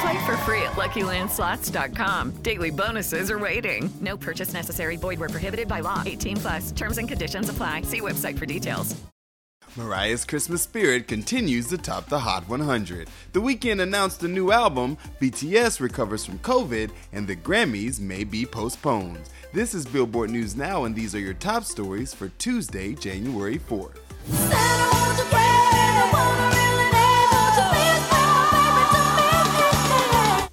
Play for free at LuckyLandSlots.com. Daily bonuses are waiting. No purchase necessary. Void where prohibited by law. 18 plus. Terms and conditions apply. See website for details. Mariah's Christmas spirit continues to top the Hot 100. The Weeknd announced a new album, BTS recovers from COVID, and the Grammys may be postponed. This is Billboard News Now, and these are your top stories for Tuesday, January 4th.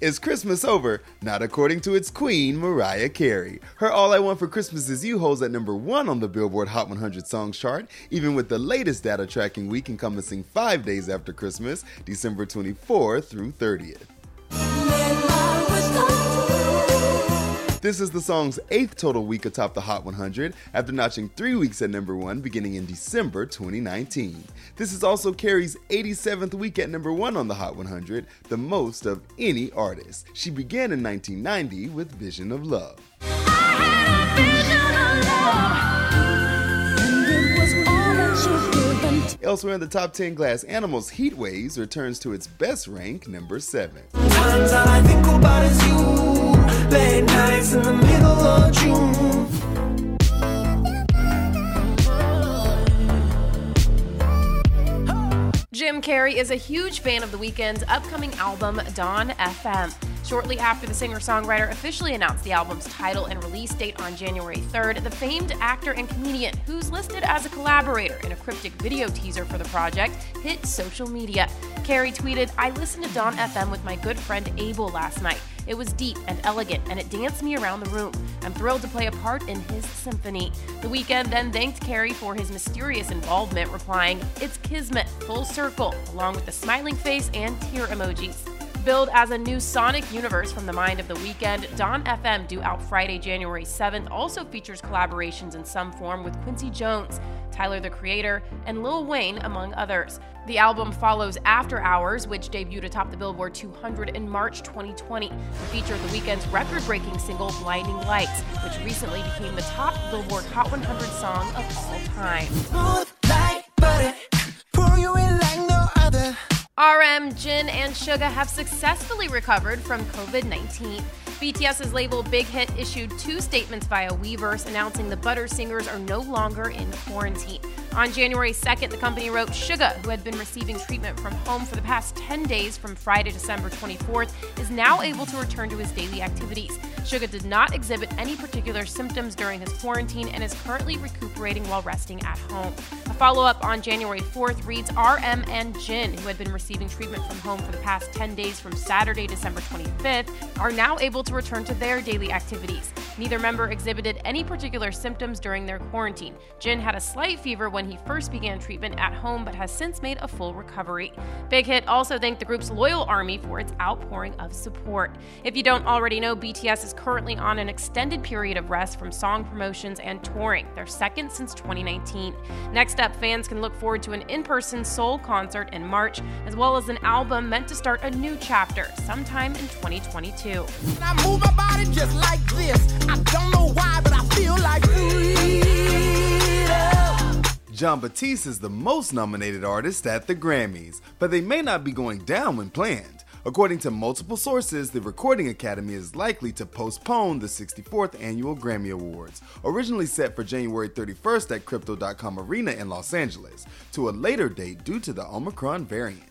Is Christmas over? Not according to its queen, Mariah Carey. Her All I Want for Christmas Is You holds at number one on the Billboard Hot 100 Songs chart, even with the latest data tracking week encompassing five days after Christmas, December 24th through 30th. This is the song's eighth total week atop the Hot 100 after notching three weeks at number one beginning in December 2019. This is also Carey's 87th week at number one on the Hot 100, the most of any artist. She began in 1990 with Vision of Love. Elsewhere in the top 10, Glass Animals Heat Waves returns to its best rank, number 7. Late nights in the middle of June. Jim Carrey is a huge fan of The Weeknd's upcoming album, Dawn FM. Shortly after the singer songwriter officially announced the album's title and release date on January 3rd, the famed actor and comedian, who's listed as a collaborator in a cryptic video teaser for the project, hit social media. Carrey tweeted, I listened to Dawn FM with my good friend Abel last night. It was deep and elegant, and it danced me around the room. I'm thrilled to play a part in his symphony. The Weeknd then thanked Carrey for his mysterious involvement, replying, It's Kismet, full circle, along with the smiling face and tear emojis. Billed as a new sonic universe from the mind of the Weeknd, Dawn FM, due out Friday, January 7th, also features collaborations in some form with Quincy Jones, Tyler the Creator, and Lil Wayne, among others. The album follows After Hours, which debuted atop the Billboard 200 in March 2020 and featured the Weeknd's record breaking single Blinding Lights, which recently became the top Billboard Hot 100 song of all time. Smooth like butter. Pour you in like no other. RM, Jin, and Suga have successfully recovered from COVID 19. BTS's label Big Hit issued two statements via Weverse announcing the Butter singers are no longer in quarantine. On January 2nd, the company wrote Suga, who had been receiving treatment from home for the past 10 days from Friday, December 24th, is now able to return to his daily activities. Suga did not exhibit any particular symptoms during his quarantine and is currently recuperating while resting at home. A follow up on January 4th reads RM and Jin, who had been receiving treatment from home for the past 10 days from Saturday, December 25th, are now able to return to their daily activities. Neither member exhibited any particular symptoms during their quarantine. Jin had a slight fever when he first began treatment at home, but has since made a full recovery. Big Hit also thanked the group's loyal army for its outpouring of support. If you don't already know, BTS is currently on an extended period of rest from song promotions and touring, their second since 2019. Next up, fans can look forward to an in person Seoul concert in March, as well as an album meant to start a new chapter sometime in 2022. I move my body just like this. I don't know why, but I feel like freedom. Jon Batiste is the most nominated artist at the Grammys, but they may not be going down when planned. According to multiple sources, the Recording Academy is likely to postpone the 64th annual Grammy Awards, originally set for January 31st at Crypto.com Arena in Los Angeles, to a later date due to the Omicron variant.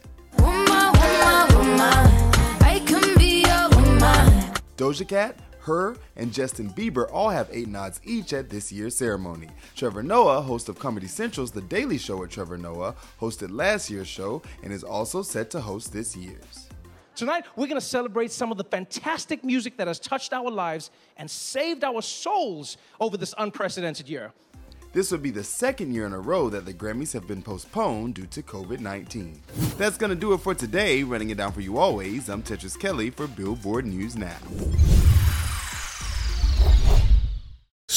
Doja Cat, Her and Justin Bieber all have eight nods each at this year's ceremony. Trevor Noah, host of Comedy Central's The Daily Show with Trevor Noah, hosted last year's show and is also set to host this year's. Tonight, we're going to celebrate some of the fantastic music that has touched our lives and saved our souls over this unprecedented year. This would be the second year in a row that the Grammys have been postponed due to COVID 19. That's gonna do it for today. Running it down for you always, I'm Tetris Kelly for Billboard News Now.